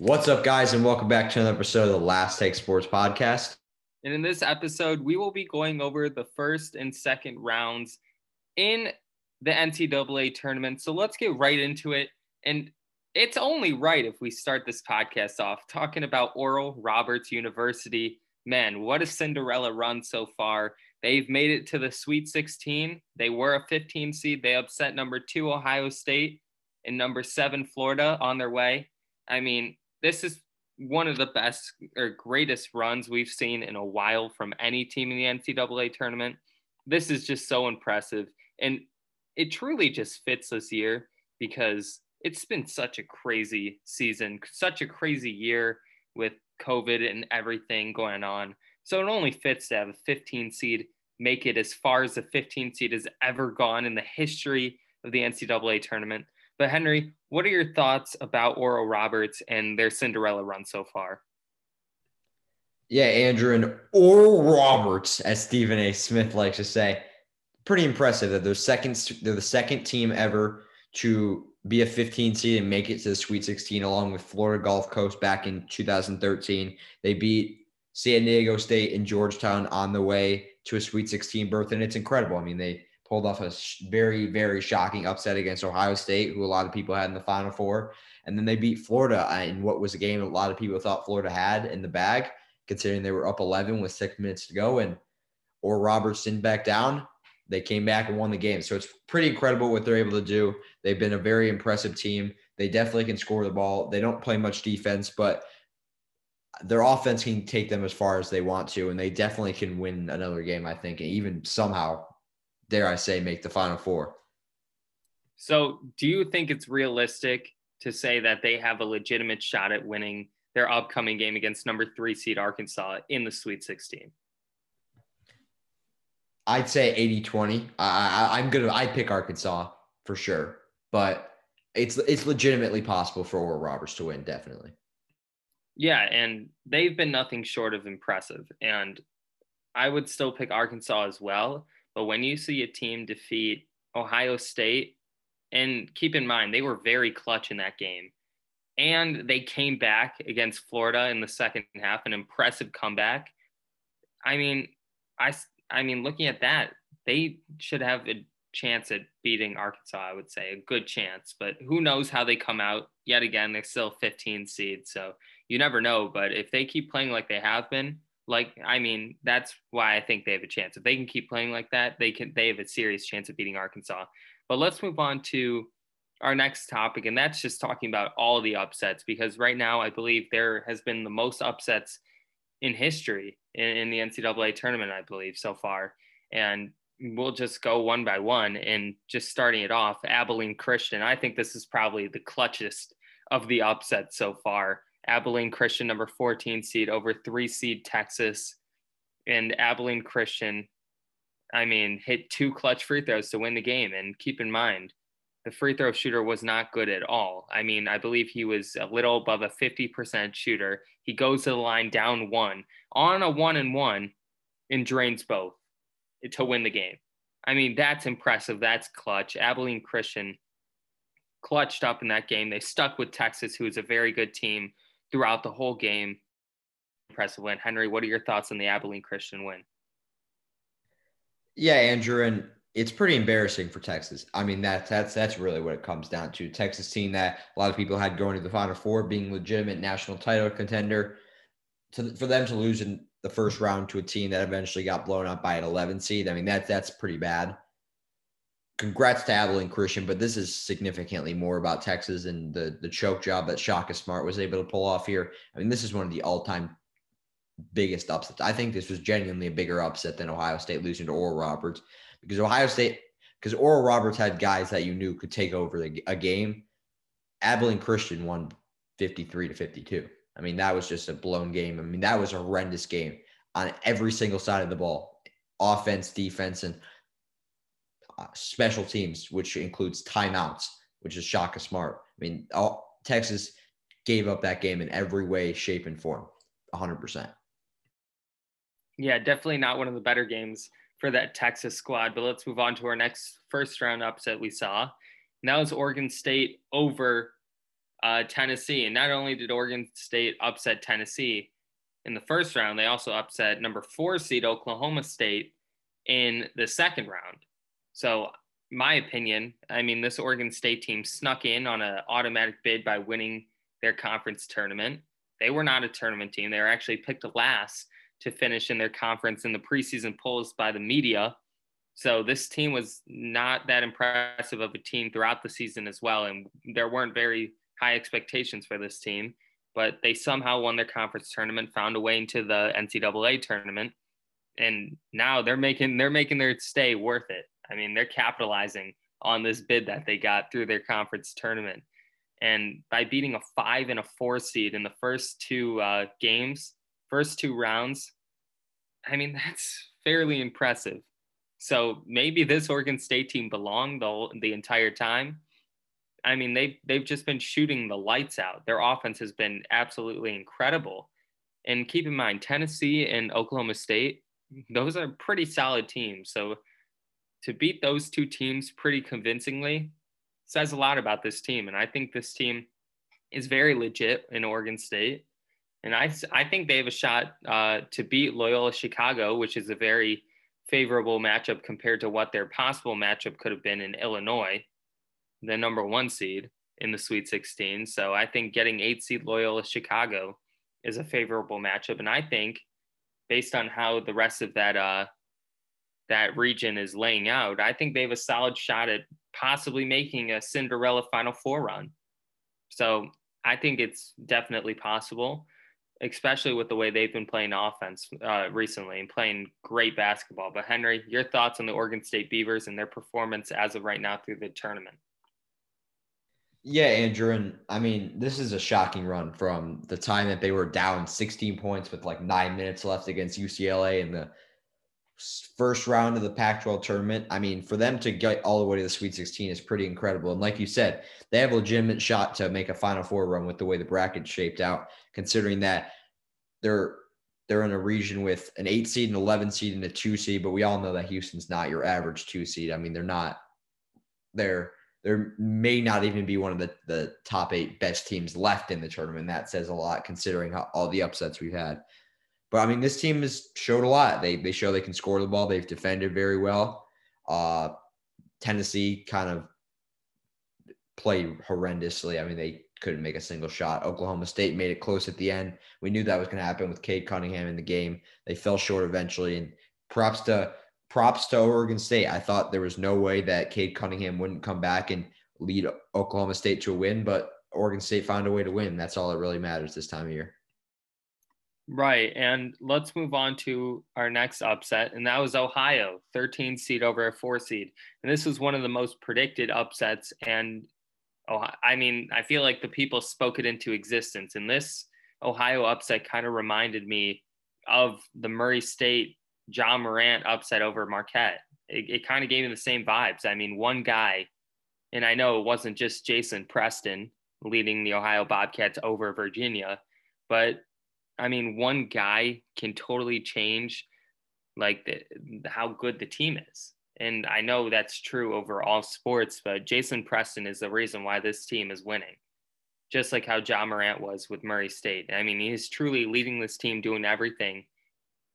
What's up, guys, and welcome back to another episode of the Last Take Sports Podcast. And in this episode, we will be going over the first and second rounds in the NCAA tournament. So let's get right into it. And it's only right if we start this podcast off talking about Oral Roberts University. Man, what a Cinderella run so far. They've made it to the Sweet 16. They were a 15 seed. They upset number two, Ohio State, and number seven, Florida, on their way. I mean, this is one of the best or greatest runs we've seen in a while from any team in the NCAA tournament. This is just so impressive. And it truly just fits this year because it's been such a crazy season, such a crazy year with COVID and everything going on. So it only fits to have a 15 seed make it as far as the 15 seed has ever gone in the history of the NCAA tournament. But Henry, what are your thoughts about Oral Roberts and their Cinderella run so far? Yeah, Andrew and Oral Roberts, as Stephen A. Smith likes to say, pretty impressive that they're second. They're the second team ever to be a 15 seed and make it to the Sweet 16, along with Florida Gulf Coast back in 2013. They beat San Diego State and Georgetown on the way to a Sweet 16 berth, and it's incredible. I mean, they pulled off a very, very shocking upset against Ohio State, who a lot of people had in the Final Four. And then they beat Florida uh, in what was a game a lot of people thought Florida had in the bag, considering they were up 11 with six minutes to go. And Oral Roberts didn't back down. They came back and won the game. So it's pretty incredible what they're able to do. They've been a very impressive team. They definitely can score the ball. They don't play much defense, but their offense can take them as far as they want to, and they definitely can win another game, I think, and even somehow dare I say, make the Final Four. So, do you think it's realistic to say that they have a legitimate shot at winning their upcoming game against number three seed Arkansas in the Sweet 16? I'd say 80 20. I, am going to, I pick Arkansas for sure, but it's, it's legitimately possible for Oral Roberts to win, definitely. Yeah. And they've been nothing short of impressive. And I would still pick Arkansas as well. But when you see a team defeat Ohio State, and keep in mind, they were very clutch in that game. And they came back against Florida in the second half, an impressive comeback. I mean, I, I mean, looking at that, they should have a chance at beating Arkansas, I would say, a good chance. But who knows how they come out yet again? They're still 15 seeds. So you never know. But if they keep playing like they have been, like I mean, that's why I think they have a chance. If they can keep playing like that, they can they have a serious chance of beating Arkansas. But let's move on to our next topic, and that's just talking about all the upsets because right now I believe there has been the most upsets in history in, in the NCAA tournament, I believe, so far. And we'll just go one by one and just starting it off, Abilene Christian. I think this is probably the clutchest of the upsets so far. Abilene Christian, number 14 seed, over three seed Texas. And Abilene Christian, I mean, hit two clutch free throws to win the game. And keep in mind, the free throw shooter was not good at all. I mean, I believe he was a little above a 50% shooter. He goes to the line down one on a one and one and drains both to win the game. I mean, that's impressive. That's clutch. Abilene Christian clutched up in that game. They stuck with Texas, who is a very good team throughout the whole game. Impressive win. Henry, what are your thoughts on the Abilene Christian win? Yeah, Andrew, and it's pretty embarrassing for Texas. I mean, that's that's that's really what it comes down to. Texas team that a lot of people had going to the Final Four, being legitimate national title contender, to for them to lose in the first round to a team that eventually got blown up by an 11 seed. I mean, that that's pretty bad congrats to Abilene Christian, but this is significantly more about Texas and the the choke job that Shaka Smart was able to pull off here. I mean, this is one of the all time biggest upsets. I think this was genuinely a bigger upset than Ohio State losing to Oral Roberts because Ohio State, because Oral Roberts had guys that you knew could take over the, a game. Abilene Christian won 53 to 52. I mean, that was just a blown game. I mean, that was a horrendous game on every single side of the ball offense, defense, and special teams, which includes timeouts, which is Shaka Smart. I mean, all, Texas gave up that game in every way, shape, and form, 100%. Yeah, definitely not one of the better games for that Texas squad. But let's move on to our next first round upset we saw. And that was Oregon State over uh, Tennessee. And not only did Oregon State upset Tennessee in the first round, they also upset number four seed Oklahoma State in the second round. So, my opinion, I mean, this Oregon State team snuck in on an automatic bid by winning their conference tournament. They were not a tournament team. They were actually picked last to finish in their conference in the preseason polls by the media. So this team was not that impressive of a team throughout the season as well. And there weren't very high expectations for this team, but they somehow won their conference tournament, found a way into the NCAA tournament, and now they're making they're making their stay worth it. I mean, they're capitalizing on this bid that they got through their conference tournament, and by beating a five and a four seed in the first two uh, games, first two rounds, I mean that's fairly impressive. So maybe this Oregon State team belonged the, the entire time I mean, they've they've just been shooting the lights out. Their offense has been absolutely incredible. And keep in mind, Tennessee and Oklahoma State, those are pretty solid teams. So to beat those two teams pretty convincingly says a lot about this team. And I think this team is very legit in Oregon State. And I, I think they have a shot uh, to beat Loyola Chicago, which is a very favorable matchup compared to what their possible matchup could have been in Illinois the number one seed in the Sweet 16. So I think getting eight seed Loyola Chicago is a favorable matchup, and I think based on how the rest of that uh, that region is laying out, I think they have a solid shot at possibly making a Cinderella Final Four run. So I think it's definitely possible, especially with the way they've been playing offense uh, recently and playing great basketball. But Henry, your thoughts on the Oregon State Beavers and their performance as of right now through the tournament? Yeah, Andrew, and I mean, this is a shocking run from the time that they were down 16 points with like nine minutes left against UCLA and the first round of the Pac 12 tournament. I mean, for them to get all the way to the Sweet 16 is pretty incredible. And like you said, they have a legitimate shot to make a Final Four run with the way the bracket shaped out, considering that they're they're in a region with an eight seed, an 11 seed, and a two seed. But we all know that Houston's not your average two seed. I mean, they're not. They're there may not even be one of the, the top eight best teams left in the tournament. That says a lot considering how, all the upsets we've had. But I mean, this team has showed a lot. They they show they can score the ball. They've defended very well. Uh, Tennessee kind of played horrendously. I mean, they couldn't make a single shot. Oklahoma State made it close at the end. We knew that was going to happen with Cade Cunningham in the game. They fell short eventually. And props to props to Oregon State. I thought there was no way that Cade Cunningham wouldn't come back and lead Oklahoma State to a win, but Oregon State found a way to win. That's all that really matters this time of year. Right. And let's move on to our next upset, and that was Ohio, 13 seed over a four seed. And this was one of the most predicted upsets. And oh, I mean, I feel like the people spoke it into existence. And this Ohio upset kind of reminded me of the Murray State Ja Morant upset over Marquette. It, it kind of gave me the same vibes. I mean, one guy, and I know it wasn't just Jason Preston leading the Ohio Bobcats over Virginia, but I mean, one guy can totally change like the, how good the team is. And I know that's true over all sports, but Jason Preston is the reason why this team is winning. Just like how Ja Morant was with Murray State. I mean, he's truly leading this team, doing everything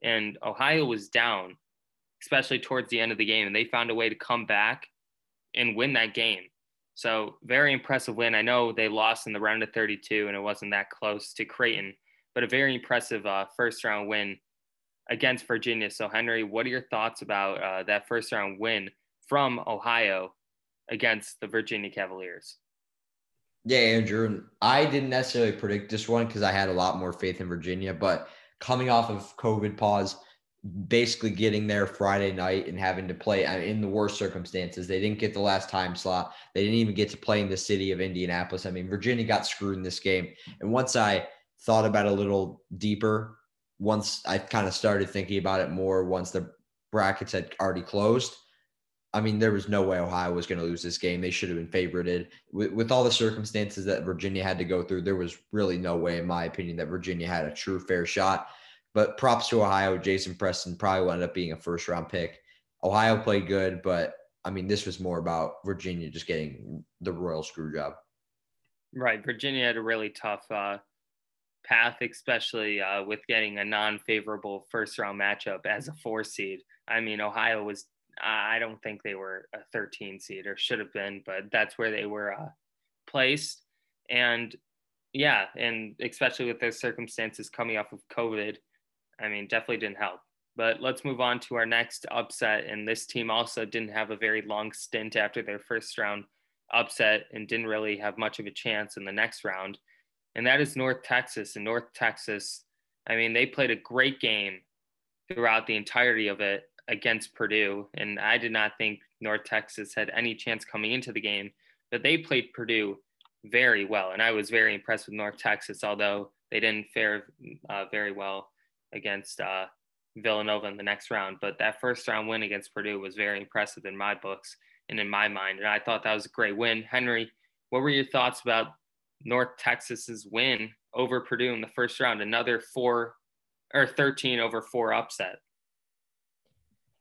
and Ohio was down, especially towards the end of the game, and they found a way to come back and win that game. So very impressive win. I know they lost in the round of 32, and it wasn't that close to Creighton, but a very impressive uh, first round win against Virginia. So Henry, what are your thoughts about uh, that first round win from Ohio against the Virginia Cavaliers? Yeah, Andrew, I didn't necessarily predict this one because I had a lot more faith in Virginia, but coming off of COVID pause, basically getting there Friday night and having to play in the worst circumstances. They didn't get the last time slot. They didn't even get to play in the city of Indianapolis. I mean, Virginia got screwed in this game. And once I thought about a little deeper, once I kind of started thinking about it more, once the brackets had already closed, I mean, there was no way Ohio was going to lose this game. They should have been favorited. With, with, all the circumstances that Virginia had to go through, there was really no way, in my opinion, that Virginia had a true fair shot. But props to Ohio. Jason Preston probably end up being a first round pick. Ohio played good, but I mean, this was more about Virginia just getting the royal screw job. Right. Virginia had a really tough uh, path, especially uh, with getting a non favorable first round matchup as a four seed. I mean, Ohio was, I don't think they were a 13 seed or should have been, but that's where they were uh, placed. And yeah, and especially with their circumstances coming off of COVID, I mean, definitely didn't help. But let's move on to our next upset. And this team also didn't have a very long stint after their first round upset and didn't really have much of a chance in the next round. And that is North Texas. And North Texas, I mean, they played a great game throughout the entirety of it against Purdue. And I did not think North Texas had any chance coming into the game, but they played Purdue very well. And I was very impressed with North Texas, although they didn't fare uh, very well against uh, Villanova in the next round. But that first round win against Purdue was very impressive in my books and in my mind. And I thought that was a great win. Henry, what were your thoughts about North Texas's win over Purdue in the first round? Another four or 13 over four upset.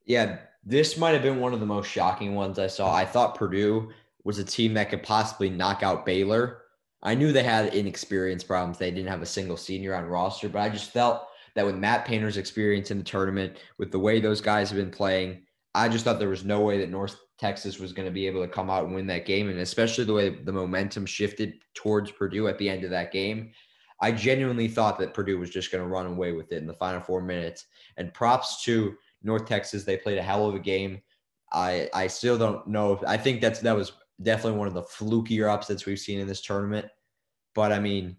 Yeah, this might have been one of the most shocking ones I saw. I thought Purdue was a team that could possibly knock out Baylor. I knew they had inexperience problems. They didn't have a single senior on roster, but I just felt that with Matt Painter's experience in the tournament, with the way those guys have been playing, I just thought there was no way that North Texas was going to be able to come out and win that game. And especially the way the momentum shifted towards Purdue at the end of that game. I genuinely thought that Purdue was just going to run away with it in the final four minutes. And props to North Texas. They played a hell of a game. I I still don't know. I think that's that was definitely one of the flukier upsets we've seen in this tournament. But I mean,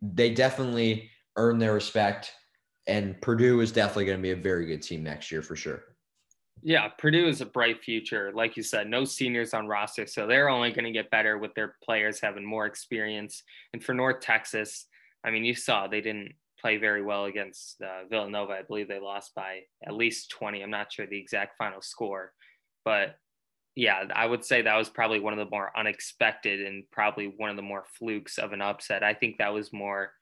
they definitely earn their respect. And Purdue is definitely going to be a very good team next year for sure. Yeah, Purdue is a bright future. Like you said, no seniors on roster. So they're only going to get better with their players having more experience. And for North Texas, I mean, you saw they didn't play very well against uh, Villanova. I believe they lost by at least 20. I'm not sure the exact final score. But yeah, I would say that was probably one of the more unexpected and probably one of the more flukes of an upset. I think that was more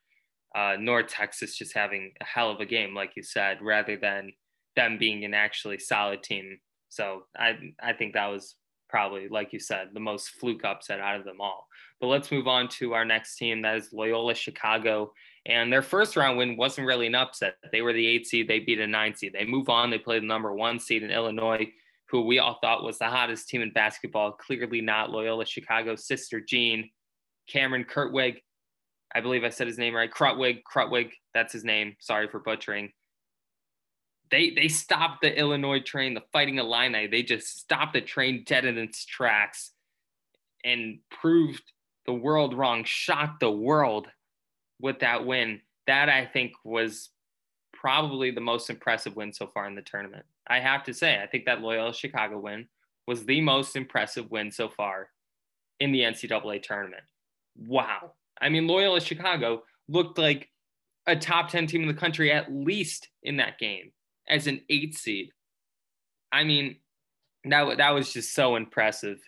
uh, North Texas just having a hell of a game, like you said, rather than them being an actually solid team. So I I think that was probably, like you said, the most fluke upset out of them all. But let's move on to our next team. That is Loyola Chicago. And their first round win wasn't really an upset. They were the eight seed. They beat a nine seed. They move on. They play the number one seed in Illinois, who we all thought was the hottest team in basketball. Clearly not Loyola Chicago's sister Jean, Cameron Kurtwig I believe I said his name right. Krutwig, Krutwig, that's his name. Sorry for butchering. They they stopped the Illinois train, the Fighting Illini. They just stopped the train dead in its tracks and proved the world wrong, shocked the world with that win. That I think was probably the most impressive win so far in the tournament. I have to say, I think that Loyola Chicago win was the most impressive win so far in the NCAA tournament. Wow. I mean, Loyola Chicago looked like a top 10 team in the country, at least in that game as an eight seed. I mean, that, that was just so impressive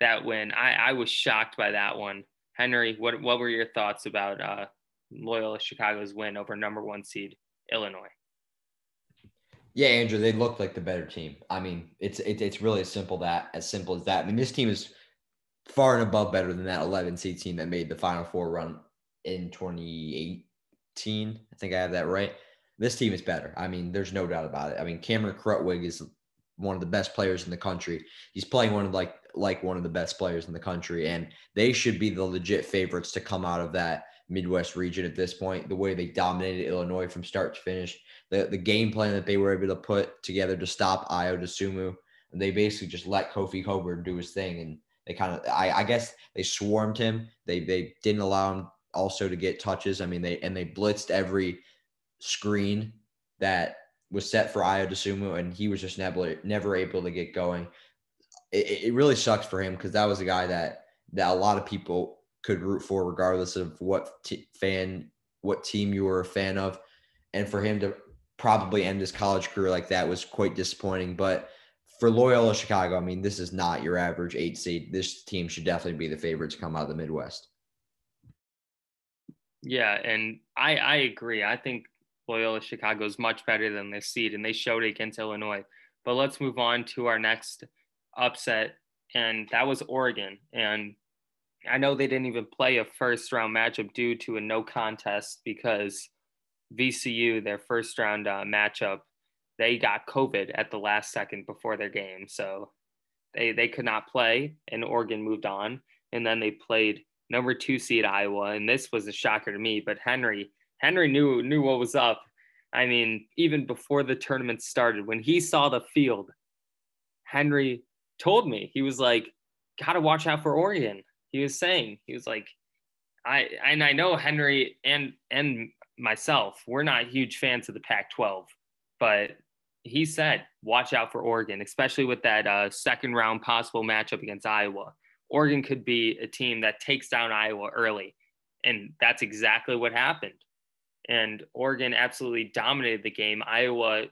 that win. I, I was shocked by that one. Henry, what, what were your thoughts about uh, Loyola Chicago's win over number one seed Illinois? Yeah, Andrew, they looked like the better team. I mean, it's it, it's really as simple that as simple as that. I mean, this team is far and above better than that 11 seed team that made the Final Four run in 2018. I think I have that right. This team is better. I mean, there's no doubt about it. I mean, Cameron Krutwig is one of the best players in the country. He's playing one of like like one of the best players in the country, and they should be the legit favorites to come out of that Midwest region at this point. The way they dominated Illinois from start to finish, the the game plan that they were able to put together to stop Ayo Dosunmu, they basically just let Kofi Cockburn do his thing and they kind of, I, I guess they swarmed him. They they didn't allow him also to get touches. I mean, they and they blitzed every screen that was set for Ayo Dosunmu, and he was just never never able to get going. It, it really sucks for him because that was a guy that that a lot of people could root for, regardless of what t- fan, what team you were a fan of, and for him to probably end his college career like that was quite disappointing. But for Loyola Chicago, I mean, this is not your average eight seed. This team should definitely be the favorite to come out of the Midwest. Yeah, and I I agree. I think Loyola Chicago is much better than this seed, and they showed it against Illinois. But let's move on to our next upset, and that was Oregon. And I know they didn't even play a first round matchup due to a no contest because VCU, their first round uh, matchup, they got COVID at the last second before their game. So they, they could not play, and Oregon moved on. And then they played number two seed Iowa. And this was a shocker to me, but Henry, Henry knew knew what was up. I mean, even before the tournament started, when he saw the field, Henry told me, he was like, gotta watch out for Oregon. He was saying, he was like, I and I know Henry and and myself, we're not huge fans of the Pac-12, but he said, watch out for Oregon, especially with that uh, second round possible matchup against Iowa. Oregon could be a team that takes down Iowa early. And that's exactly what happened. And Oregon absolutely dominated the game. Iowa,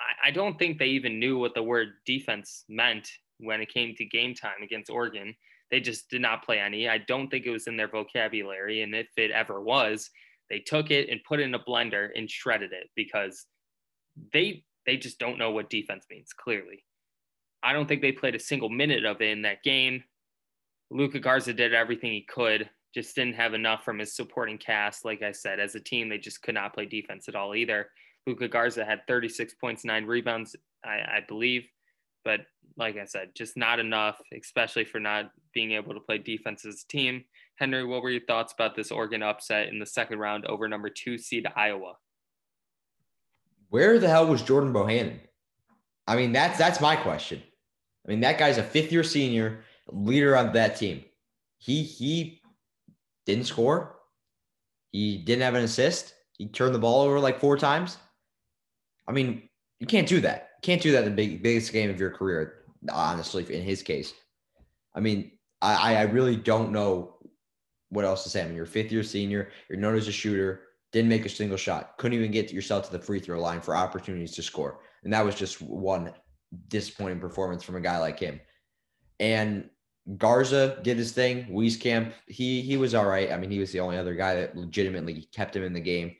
I, I don't think they even knew what the word defense meant when it came to game time against Oregon. They just did not play any. I don't think it was in their vocabulary. And if it ever was, they took it and put it in a blender and shredded it because they they just don't know what defense means, clearly. I don't think they played a single minute of it in that game. Luka Garza did everything he could, just didn't have enough from his supporting cast. Like I said, as a team, they just could not play defense at all either. Luka Garza had 36 points, nine rebounds, I, I believe. But like I said, just not enough, especially for not being able to play defense as a team. Henry, what were your thoughts about this Oregon upset in the second round over number two seed Iowa? where the hell was Jordan Bohannon? I mean, that's that's my question. I mean, that guy's a fifth year senior leader on that team. He he didn't score. He didn't have an assist. He turned the ball over like four times. I mean, you can't do that. You can't do that in the big, biggest game of your career, honestly, in his case. I mean, I, I really don't know what else to say. I mean, you're fifth year senior, you're known as a shooter. Didn't make a single shot. Couldn't even get yourself to the free throw line for opportunities to score. And that was just one disappointing performance from a guy like him. And Garza did his thing. Wieskamp, he he was all right. I mean, he was the only other guy that legitimately kept him in the game.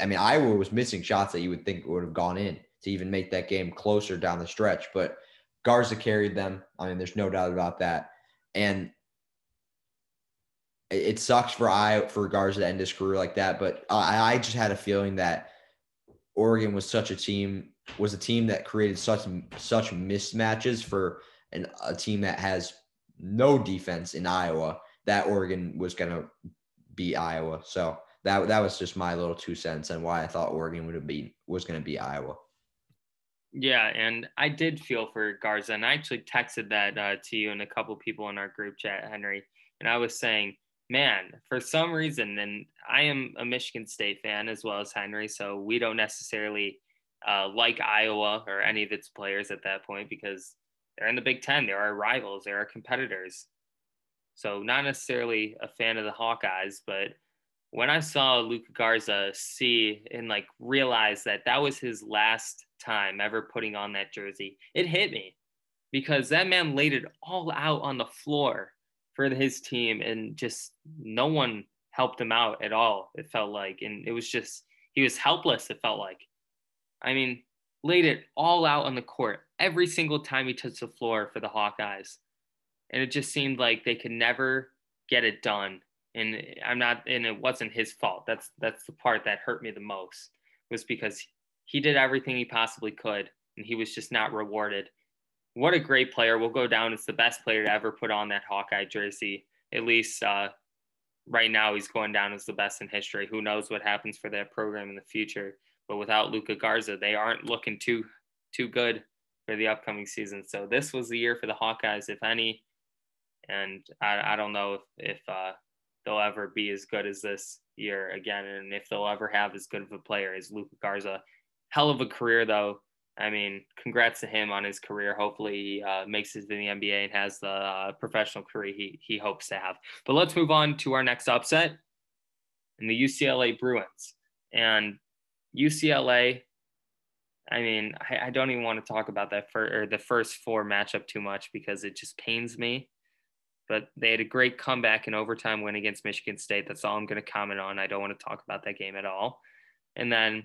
I mean, Iowa was missing shots that you would think would have gone in to even make that game closer down the stretch. But Garza carried them. I mean, there's no doubt about that. And it sucks for I for Garza to end his career like that, but I, I just had a feeling that Oregon was such a team was a team that created such such mismatches for an, a team that has no defense in Iowa that Oregon was going to beat Iowa. So that that was just my little two cents on why I thought Oregon would have been was going to be Iowa. Yeah, and I did feel for Garza, and I actually texted that uh, to you and a couple people in our group chat, Henry, and I was saying man, for some reason, and I am a Michigan State fan as well as Henry, so we don't necessarily uh, like Iowa or any of its players at that point because they're in the Big Ten. They're our rivals. They're our competitors. So not necessarily a fan of the Hawkeyes, but when I saw Luka Garza see and like realize that that was his last time ever putting on that jersey, it hit me because that man laid it all out on the floor for his team, and just no one helped him out at all. It felt like, and it was just he was helpless. It felt like. I mean, laid it all out on the court every single time he touched the floor for the Hawkeyes, and it just seemed like they could never get it done. And I'm not, and it wasn't his fault. That's that's the part that hurt me the most was because he did everything he possibly could, and he was just not rewarded what a great player. Will go down as the best player to ever put on that Hawkeye jersey. At least uh, right now, he's going down as the best in history. Who knows what happens for that program in the future? But without Luka Garza, they aren't looking too too good for the upcoming season. So this was the year for the Hawkeyes, if any. And I, I don't know if, if uh, they'll ever be as good as this year again, and if they'll ever have as good of a player as Luka Garza. Hell of a career though I mean, congrats to him on his career. Hopefully, he uh, makes it to the NBA and has the uh, professional career he, he hopes to have. But let's move on to our next upset and the UCLA Bruins. And UCLA, I mean, I, I don't even want to talk about that for or the first four matchup too much because it just pains me. But they had a great comeback in overtime win against Michigan State. That's all I'm going to comment on. I don't want to talk about that game at all. And then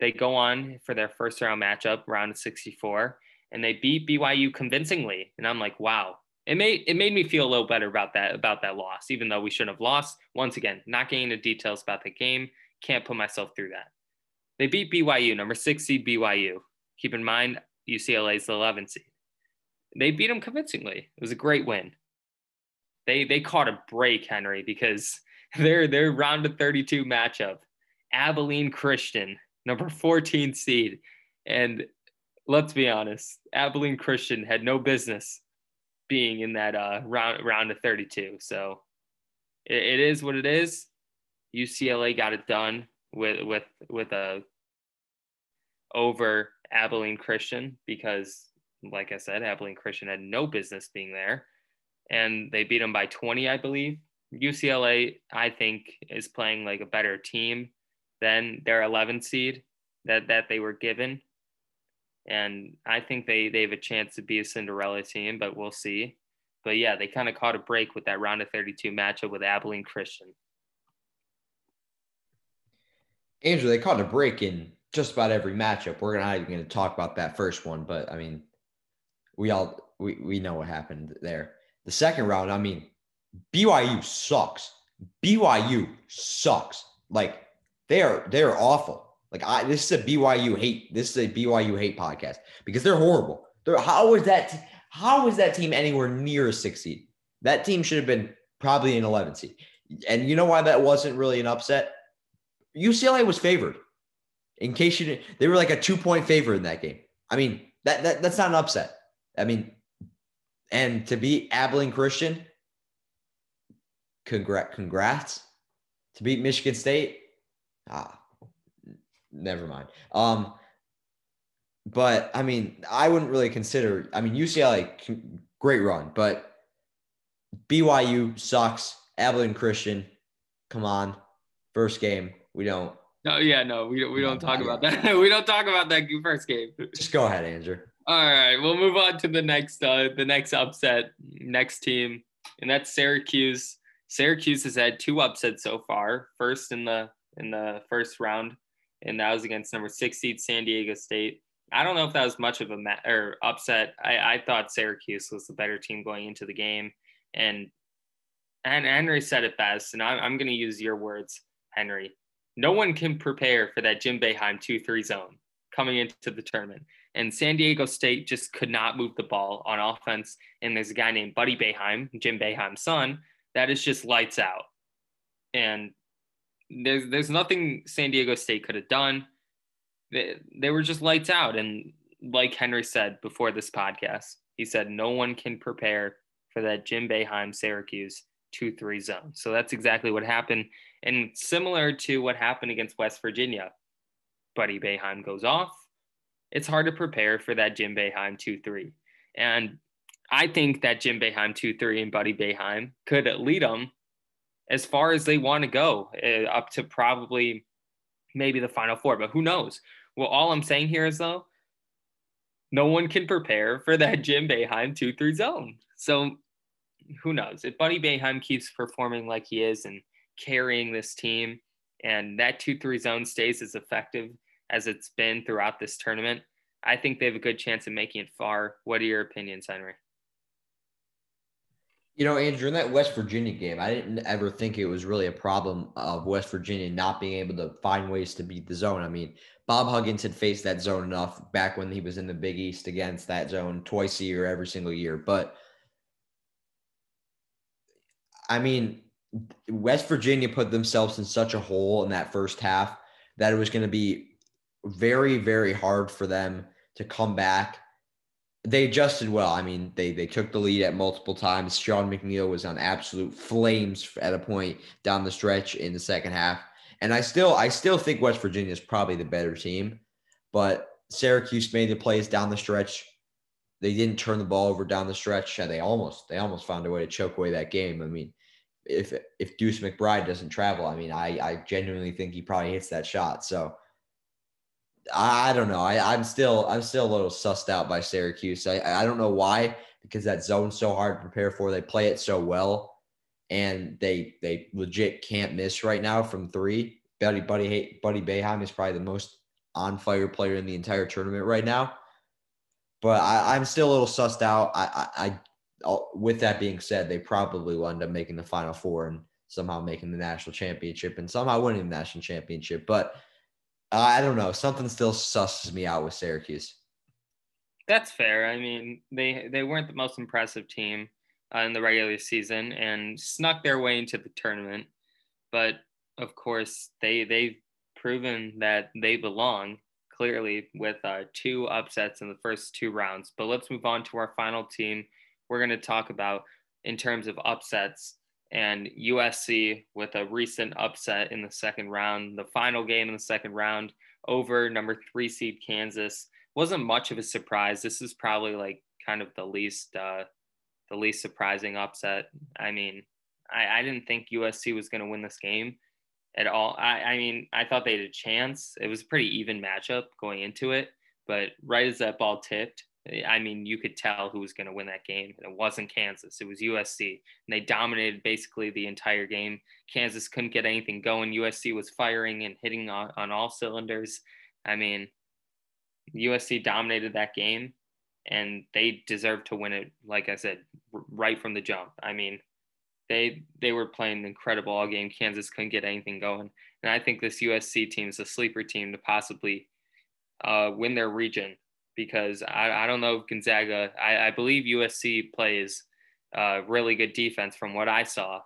they go on for their first round matchup, round of 64, and they beat BYU convincingly. And I'm like, wow, it made it made me feel a little better about that about that loss, even though we shouldn't have lost. Once again, not getting into details about the game, can't put myself through that. They beat BYU, number six seed BYU. Keep in mind, UCLA is the 11 seed. They beat them convincingly. It was a great win. They they caught a break, Henry, because their their round of 32 matchup, Abilene Christian, number 14 seed, and let's be honest, Abilene Christian had no business being in that uh, round round of 32. So it, it is what it is. UCLA got it done with with with a over Abilene Christian because, like I said, Abilene Christian had no business being there, and they beat them by 20, I believe. UCLA, I think, is playing like a better team than their 11 seed that that they were given and I think they they have a chance to be a Cinderella team, but we'll see. But yeah, they kind of caught a break with that round of 32 matchup with Abilene Christian. Andrew, they caught a break in just about every matchup. We're not even going to talk about that first one, but I mean, we all we, we know what happened there. The second round, I mean, BYU sucks. BYU sucks. Like they are they are awful. Like I, this is a BYU hate. This is a BYU hate podcast because they're horrible. They're, that? How is that team anywhere near a six seed? That team should have been probably an 11 seed. And you know why that wasn't really an upset? UCLA was favored. In case you didn't, they were like a two point favorite in that game. I mean, that, that that's not an upset. I mean, and to beat Abilene Christian, congrats, congrats. To beat Michigan State, ah, never mind. Um, but I mean, I wouldn't really consider. I mean, UCLA, great run, but BYU sucks. Abilene Christian, come on, first game. We don't. No, yeah, no, we don't. We don't talk about that. we don't talk about that first game. Just go ahead, Andrew. All right, we'll move on to the next, uh, the next upset, next team, and that's Syracuse. Syracuse has had two upsets so far. First in the in the first round and that was against number six seed San Diego State. I don't know if that was much of a ma- or upset. I, I thought Syracuse was the better team going into the game, and and Henry said it best, and I'm, I'm going to use your words, Henry. No one can prepare for that Jim Boeheim two three zone coming into the tournament, and San Diego State just could not move the ball on offense. And there's a guy named Buddy Boeheim, Jim Boeheim's son, that is just lights out, and there's there's nothing San Diego State could have done. They, they were just lights out. And like Henry said before this podcast, he said no one can prepare for that Jim Boeheim Syracuse 2 3 zone. So that's exactly what happened. And similar to what happened against West Virginia, Buddy Boeheim goes off. It's hard to prepare for that Jim Boeheim 2 3. And I think that Jim Boeheim 2 3 and Buddy Boeheim could lead them as far as they want to go, uh, up to probably maybe the final four, but who knows? Well, all I'm saying here is though, no one can prepare for that Jim Boeheim 2 3 zone. So who knows? If Buddy Boeheim keeps performing like he is and carrying this team, and that 2 3 zone stays as effective as it's been throughout this tournament, I think they have a good chance of making it far. What are your opinions, Henry? You know, Andrew, in that West Virginia game, I didn't ever think it was really a problem of West Virginia not being able to find ways to beat the zone. I mean, Bob Huggins had faced that zone enough back when he was in the Big East against that zone twice a year, every single year. But I mean, West Virginia put themselves in such a hole in that first half that it was going to be very, very hard for them to come back they adjusted well. I mean, they they took the lead at multiple times. Sean McNeil was on absolute flames at a point down the stretch in the second half. And I still I still think West Virginia is probably the better team, but Syracuse made the plays down the stretch. They didn't turn the ball over down the stretch. They almost they almost found a way to choke away that game. I mean, if if Deuce McBride doesn't travel, I mean, I I genuinely think he probably hits that shot. So I I don't know. I, I'm still I'm still a little sussed out by Syracuse. I, I don't know why because that zone's so hard to prepare for. They play it so well, and they they legit can't miss right now from three. Buddy Buddy Buddy Boeheim is probably the most on fire player in the entire tournament right now. But I, I'm still a little sussed out. I, I with that being said, they probably will end up making the Final Four and somehow making the national championship and somehow winning the national championship. But uh, I don't know. Something still susses me out with Syracuse. That's fair. I mean, they they weren't the most impressive team uh, in the regular season and snuck their way into the tournament, but of course they they've proven that they belong clearly with uh, two upsets in the first two rounds. But let's move on to our final team. We're going to talk about in terms of upsets and USC with a recent upset in the second round, the final game in the second round over number three seed Kansas. Wasn't much of a surprise. This is probably like kind of the least uh, the least surprising upset. I mean, I, I didn't think USC was going to win this game at all. I, I mean, I thought they had a chance. It was a pretty even matchup going into it, but right as that ball tipped, I mean, you could tell who was going to win that game. It wasn't Kansas, it was USC. And they dominated basically the entire game. Kansas couldn't get anything going. USC was firing and hitting on, on all cylinders. I mean, USC dominated that game and they deserved to win it, like I said, right from the jump. I mean, they they were playing incredible all game. Kansas couldn't get anything going, and I think this USC team is a sleeper team to possibly uh, win their region because I, I don't know Gonzaga. I, I believe USC plays uh, really good defense from what I saw,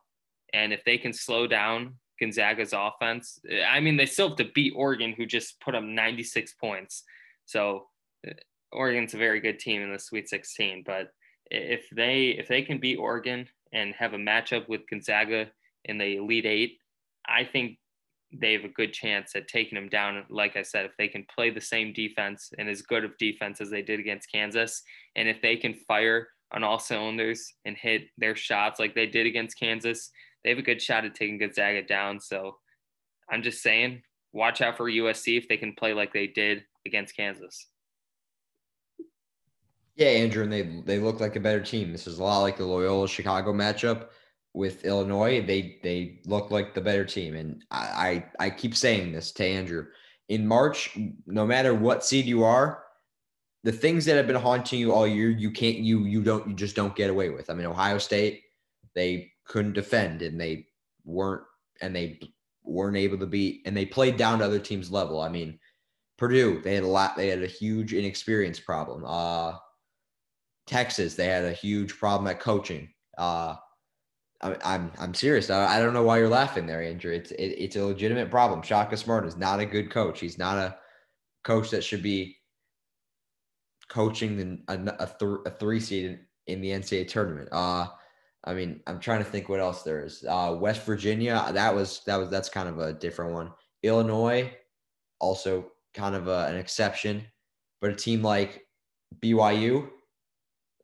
and if they can slow down Gonzaga's offense, I mean they still have to beat Oregon, who just put up 96 points. So uh, Oregon's a very good team in the Sweet 16, but if they if they can beat Oregon and have a matchup with Gonzaga in the Elite Eight, I think they have a good chance at taking them down. Like I said, if they can play the same defense and as good of defense as they did against Kansas, and if they can fire on all cylinders and hit their shots like they did against Kansas, they have a good shot at taking Gonzaga down. So I'm just saying, watch out for USC if they can play like they did against Kansas. Yeah, Andrew, and they they look like a better team. This is a lot like the Loyola Chicago matchup with Illinois. They they look like the better team, and I I, I keep saying this to Andrew. In March, no matter what seed you are, the things that have been haunting you all year, you can't you you don't you just don't get away with. I mean, Ohio State, they couldn't defend, and they weren't and they weren't able to beat, and they played down to other teams' level. I mean, Purdue, they had a lot, they had a huge inexperience problem. Uh Texas, they had a huge problem at coaching. Uh, I, I'm I'm serious. I, I don't know why you're laughing there, Andrew. It's it, it's a legitimate problem. Shaka Smart is not a good coach. He's not a coach that should be coaching a, a, th- a three seed in, in, the NCAA tournament. Uh, I mean, I'm trying to think what else there is. Uh, West Virginia, that was that was that's kind of a different one. Illinois, also kind of a, an exception, but a team like BYU,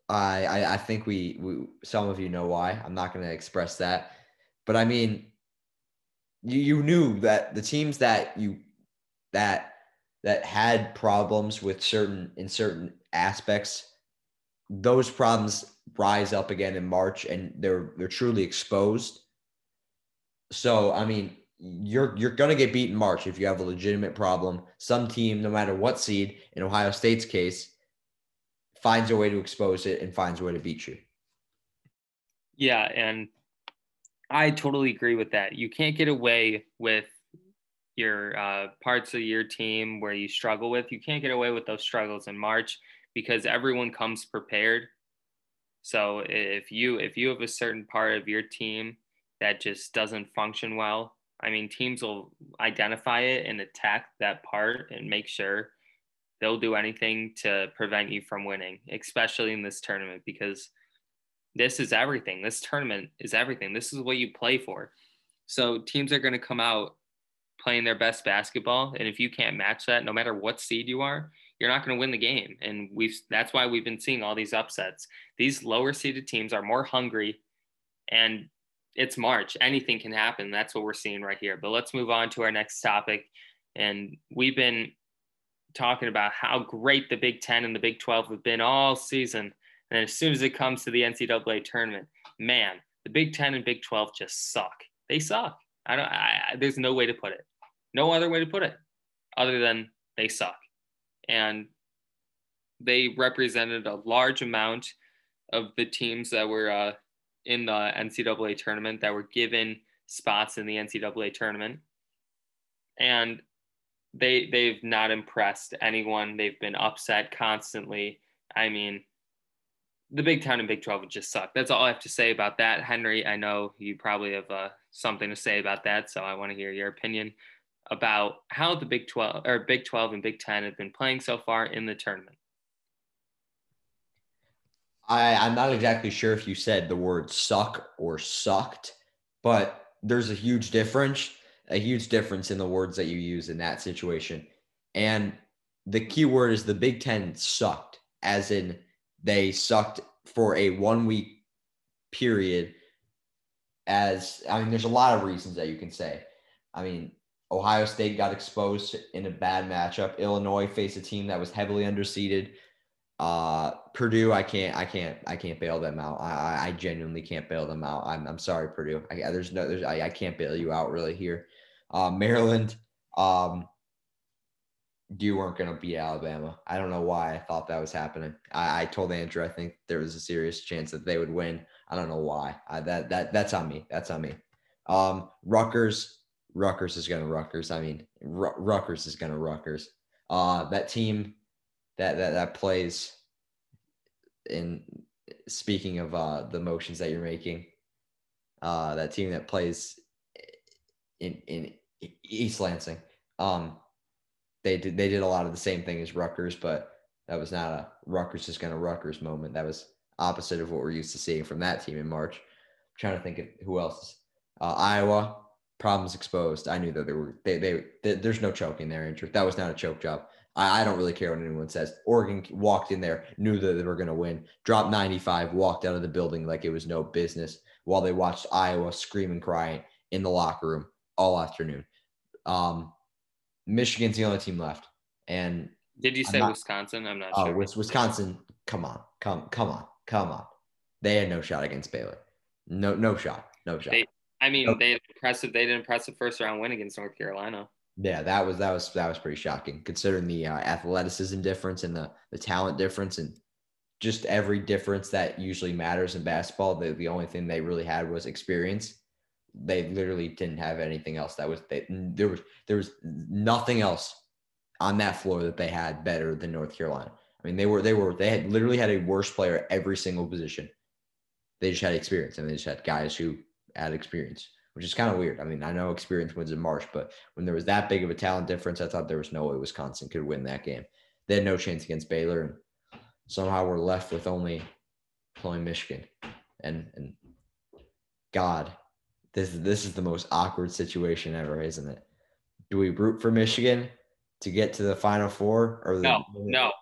I, I, I think we, we some of you know why. I'm not going to express that, but I mean, you you knew that the teams that you that that had problems with certain in certain aspects, those problems rise up again in March, and they're they're truly exposed. So I mean, you're you're gonna get beat in March if you have a legitimate problem. Some team, no matter what seed, in Ohio State's case, finds a way to expose it and finds a way to beat you. Yeah, and I totally agree with that. You can't get away with your uh, parts of your team where you struggle with. You can't get away with those struggles in March because everyone comes prepared. So if you if you have a certain part of your team that just doesn't function well, I mean teams will identify it and attack that part and make sure they'll do anything to prevent you from winning, especially in this tournament, because this is everything. This tournament is everything. This is what you play for. So teams are going to come out playing their best basketball, and if you can't match that, no matter what seed you are, you're not going to win the game. And we've that's why we've been seeing all these upsets. These lower seeded teams are more hungry, and it's March. Anything can happen. That's what we're seeing right here. But let's move on to our next topic. And we've been talking about how great the Big Ten and the Big 12 have been all season. And as soon as it comes to the NCAA tournament, man, the Big Ten and Big 12 just suck. They suck. I don't. I, there's no way to put it. No other way to put it, other than they suck. And they represented a large amount of the teams that were uh, in the NCAA tournament that were given spots in the NCAA tournament, and they they've not impressed anyone. They've been upset constantly. I mean, the Big Ten and Big Twelve would just suck. That's all I have to say about that, Henry. I know you probably have uh, something to say about that, so I want to hear your opinion about how the Big 12 or Big 12 and Big 10 have been playing so far in the tournament. I, I'm not exactly sure if you said the word suck or sucked, but there's a huge difference, a huge difference in the words that you use in that situation. And the key word is the Big Ten sucked, as in they sucked for a one week period. As I mean, there's a lot of reasons that you can say. I mean, Ohio State got exposed in a bad matchup. Illinois faced a team that was heavily underseeded. Uh, Purdue, I can't, I can't, I can't bail them out. I, I genuinely can't bail them out. I'm, I'm sorry, Purdue. I, there's no, there's, I, I can't bail you out really here. Uh, Maryland, um, you weren't going to beat Alabama. I don't know why I thought that was happening. I, I told Andrew I think there was a serious chance that they would win. I don't know why. I, that that that's on me. That's on me. Um, Rutgers, Rutgers is going to Rutgers. I mean, R- Rutgers is going to Rutgers. Uh, that team that that that plays. In speaking of uh, the motions that you're making, uh, that team that plays in in East Lansing, um, they did they did a lot of the same thing as Rutgers, but that was not a Rutgers just going to Rutgers moment. That was opposite of what we're used to seeing from that team in March. I'm trying to think of who else. Uh, Iowa problems exposed. I knew that there were they, they, they there's no choking there, Andrew. That was not a choke job. I, I don't really care what anyone says. Oregon walked in there, knew that they were going to win, dropped 95, walked out of the building like it was no business while they watched Iowa scream and cry in the locker room all afternoon. Um, Michigan's the only team left. And did you say not, Wisconsin? I'm not oh, sure. Wisconsin, come on, come, come on, come on. They had no shot against Baylor. No, no shot, no shot. They, I mean, they had impressive. They did impressive first round win against North Carolina. Yeah, that was that was that was pretty shocking considering the uh, athleticism difference and the the talent difference and just every difference that usually matters in basketball. The the only thing they really had was experience. They literally didn't have anything else. That was they, there was there was nothing else on that floor that they had better than North Carolina. I mean, they were they were they had literally had a worse player every single position. They just had experience, and they just had guys who had experience which is kind of weird. I mean, I know experience wins in March, but when there was that big of a talent difference, I thought there was no way Wisconsin could win that game. They had no chance against Baylor, and somehow we're left with only playing Michigan. And and God, this this is the most awkward situation ever, isn't it? Do we root for Michigan to get to the Final Four, or the, no? No.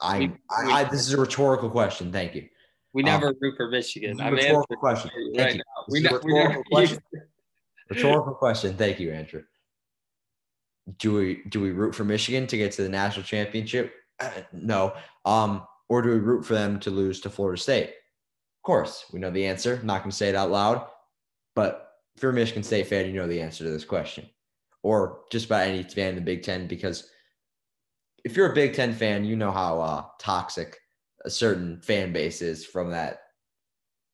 I, we, I, I, this is a rhetorical question. Thank you. We never um, root for Michigan. I'm rhetorical question. Thank right you. We, ne- rhetorical, never, question. rhetorical question. Thank you, Andrew. Do we do we root for Michigan to get to the national championship? Uh, no. Um, or do we root for them to lose to Florida State? Of course, we know the answer. I'm not going to say it out loud, but if you're a Michigan State fan, you know the answer to this question, or just about any fan in the Big Ten, because if you're a Big Ten fan, you know how uh, toxic a certain fan base is from that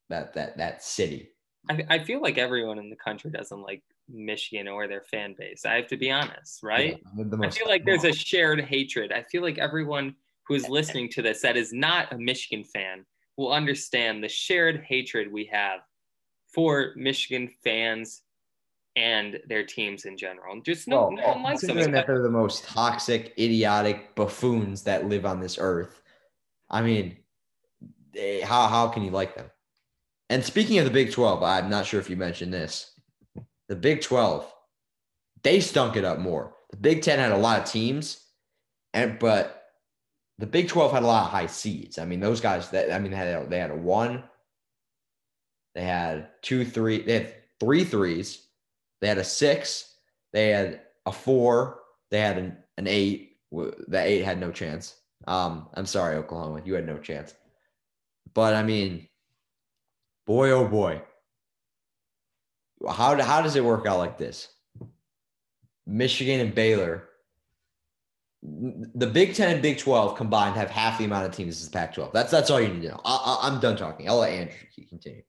that that that city. I, I feel like everyone in the country doesn't like Michigan or their fan base. I have to be honest, right? Yeah, I feel like there's a shared hatred. I feel like everyone who is listening to this that is not a Michigan fan will understand the shared hatred we have for Michigan fans and their teams in general. Just no, well, no one likes them. That they're the most toxic, idiotic buffoons that live on this earth. I mean, they, how how can you like them? And speaking of the Big 12, I'm not sure if you mentioned this. The Big 12, they stunk it up more. The Big 10 had a lot of teams, and but the Big 12 had a lot of high seeds. I mean, those guys that I mean they had they had a one, they had two, three, they had three threes, they had a six, they had a four, they had an, an eight. The eight had no chance. Um, I'm sorry, Oklahoma, you had no chance. But I mean, boy, oh boy, how how does it work out like this? Michigan and Baylor the Big Ten and Big Twelve combined have half the amount of teams as the Pac-12. That's that's all you need to know. I, am done talking. I'll let Andrew continue.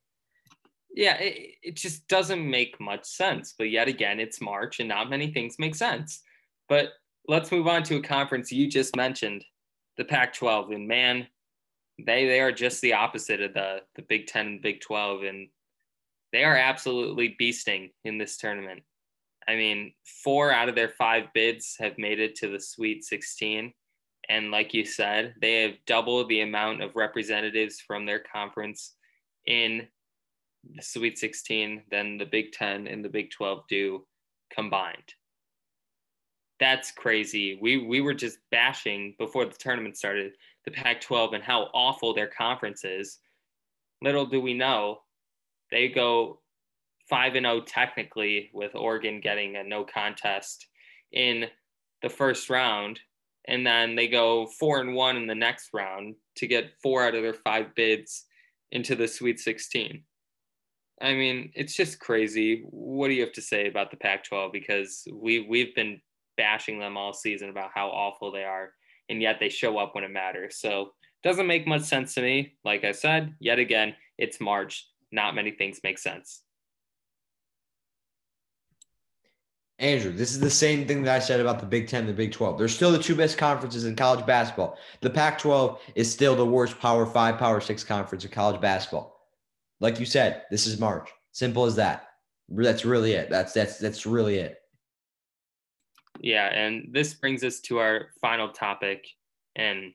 Yeah, it, it just doesn't make much sense. But yet again, it's March, and not many things make sense. But let's move on to a conference you just mentioned, the Pac-12, and man, they they are just the opposite of the the Big Ten and Big Twelve, and they are absolutely beasting in this tournament. I mean, four out of their five bids have made it to the Sweet 16. And like you said, they have doubled the amount of representatives from their conference in the Sweet 16 than the Big 10 and the Big 12 do combined. That's crazy. We we were just bashing before the tournament started the Pac-12 and how awful their conference is. Little do we know, they go five and zero oh technically, with Oregon getting a no contest in the first round, and then they go four and one in the next round to get four out of their five bids into the Sweet 16. I mean, it's just crazy. What do you have to say about the Pac-12? Because we we've been bashing them all season about how awful they are, and yet they show up when it matters. So doesn't make much sense to me. Like I said, yet again, it's March. Not many things make sense. Andrew, this is the same thing that I said about the Big Ten, the Big 12. They're still the two best conferences in college basketball. The Pac 12 is still the worst Power Five, Power Six conference in college basketball. Like you said, this is March. Simple as that. That's really it. That's that's that's really it. Yeah, and this brings us to our final topic. And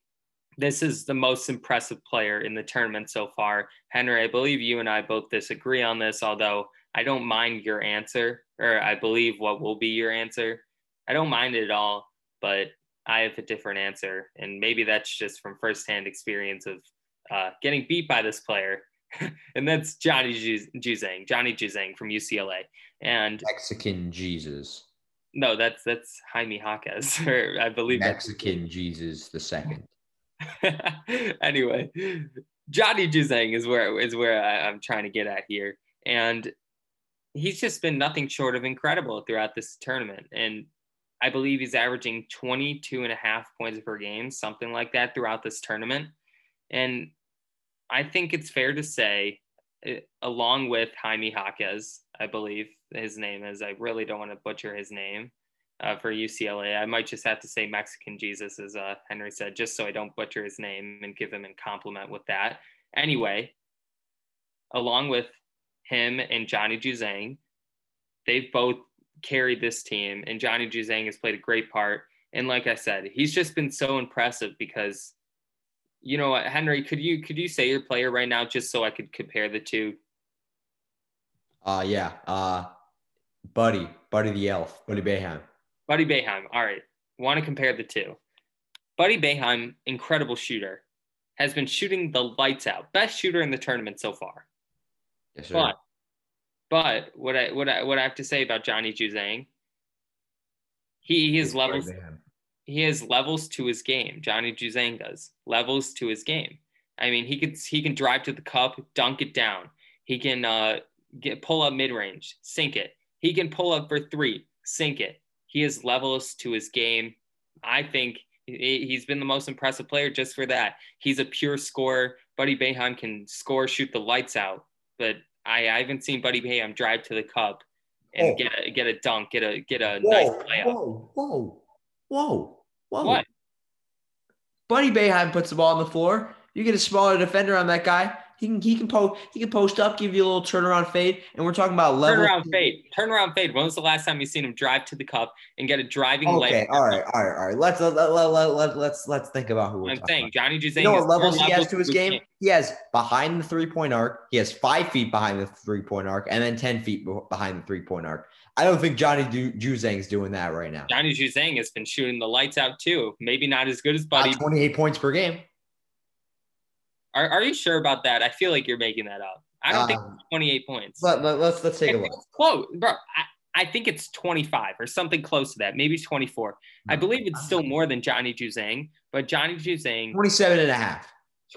this is the most impressive player in the tournament so far. Henry, I believe you and I both disagree on this, although I don't mind your answer, or I believe what will be your answer. I don't mind it at all, but I have a different answer. And maybe that's just from firsthand experience of uh, getting beat by this player. and that's Johnny Juzang, Johnny Juzang from UCLA. And Mexican Jesus. No, that's that's Jaime Jaquez, or I believe Mexican Jesus the second. anyway, Johnny Juzang is where is where I, I'm trying to get at here. And he's just been nothing short of incredible throughout this tournament. And I believe he's averaging 22 and a half points per game, something like that throughout this tournament. And I think it's fair to say, eh, along with Jaime Jaquez, I believe his name is, I really don't want to butcher his name uh, for UCLA. I might just have to say Mexican Jesus, as uh, Henry said, just so I don't butcher his name and give him a compliment with that. Anyway, along with him and Johnny Juzang. They've both carried this team, and Johnny Juzang has played a great part. And like I said, he's just been so impressive because, you know, what, Henry, could you could you say your player right now just so I could compare the two? Uh yeah, uh, Buddy, Buddy the Elf, Buddy Boeheim. Buddy Boeheim. All right, want to compare the two? Buddy Boeheim, incredible shooter, has been shooting the lights out, best shooter in the tournament so far. Yes, sir. But, but what I what I what I have to say about Johnny Juzang, he, he has levels. He has levels to his game. Johnny Juzang does levels to his game. I mean, he could he can drive to the cup, dunk it down. He can uh, get pull up mid range, sink it. He can pull up for three, sink it. He has levels to his game. I think he's been the most impressive player just for that. He's a pure scorer. Buddy Boeheim can score, shoot the lights out but I, I haven't seen Buddy Boeheim drive to the cup and oh. get a get a dunk, get a get a whoa, nice layup. Whoa, whoa, whoa, whoa! What? Buddy Boeheim puts the ball on the floor. You get a smaller defender on that guy. He can he can post he can post up, give you a little turnaround fade, and we're talking about level turnaround fade. Turnaround fade. When was the last time you seen him drive to the cup and get a driving okay, all right, all right, all right. Let's let, let, let, let, let's let's think about who we're I'm saying. About. Johnny Juzang. You know what levels he has to his game? game? He has behind the three point arc. He has five feet behind the three point arc, and then ten feet behind the three point arc. I don't think Johnny du- Juzang's doing that right now. Johnny Juzang has been shooting the lights out too. Maybe not as good as Buddy. Twenty eight points per game. Are, are you sure about that? I feel like you're making that up. I don't um, think 28 points. Let, let, us let's take a look. Quote, bro. I, I, think it's 25 or something close to that. Maybe it's 24. I hmm. believe it's still more than Johnny Juzang, but Johnny Juzang 27 and a half.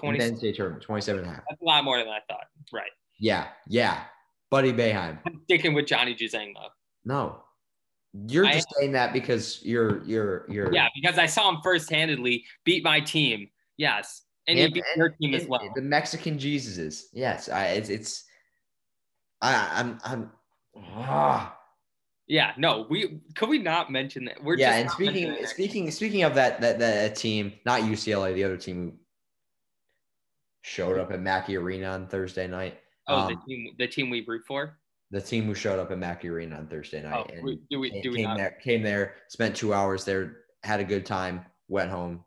20 state tournament, 27 and a half. That's a lot more than I thought. Right. Yeah, yeah. Buddy Boeheim. I'm sticking with Johnny Juzang though. No. You're just I, saying that because you're you're you're yeah because I saw him first handedly beat my team. Yes, and he beat your team as well. The Mexican Jesuses. Yes, I it's, it's I I'm I'm. Ah. Yeah, no, we could we not mention that? We're yeah, and speaking speaking speaking of that, that that team, not UCLA, the other team showed up at Mackey Arena on Thursday night. Oh, um, the team the team we root for the team who showed up at Mackey Arena on Thursday night. Oh, and do we, do we came not? there, came there, spent two hours there, had a good time, went home,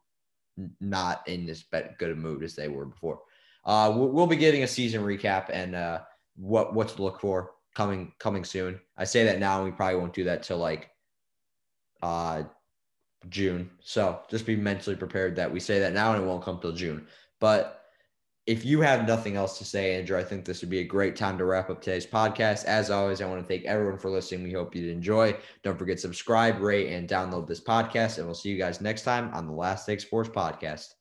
not in this good a mood as they were before. Uh, we'll, we'll be getting a season recap and uh, what what to look for coming coming soon. I say that now, and we probably won't do that till like uh, June. So just be mentally prepared that we say that now, and it won't come till June. But if you have nothing else to say, Andrew, I think this would be a great time to wrap up today's podcast. As always, I want to thank everyone for listening. We hope you enjoy. Don't forget subscribe, rate, and download this podcast. And we'll see you guys next time on the Last Take Sports Podcast.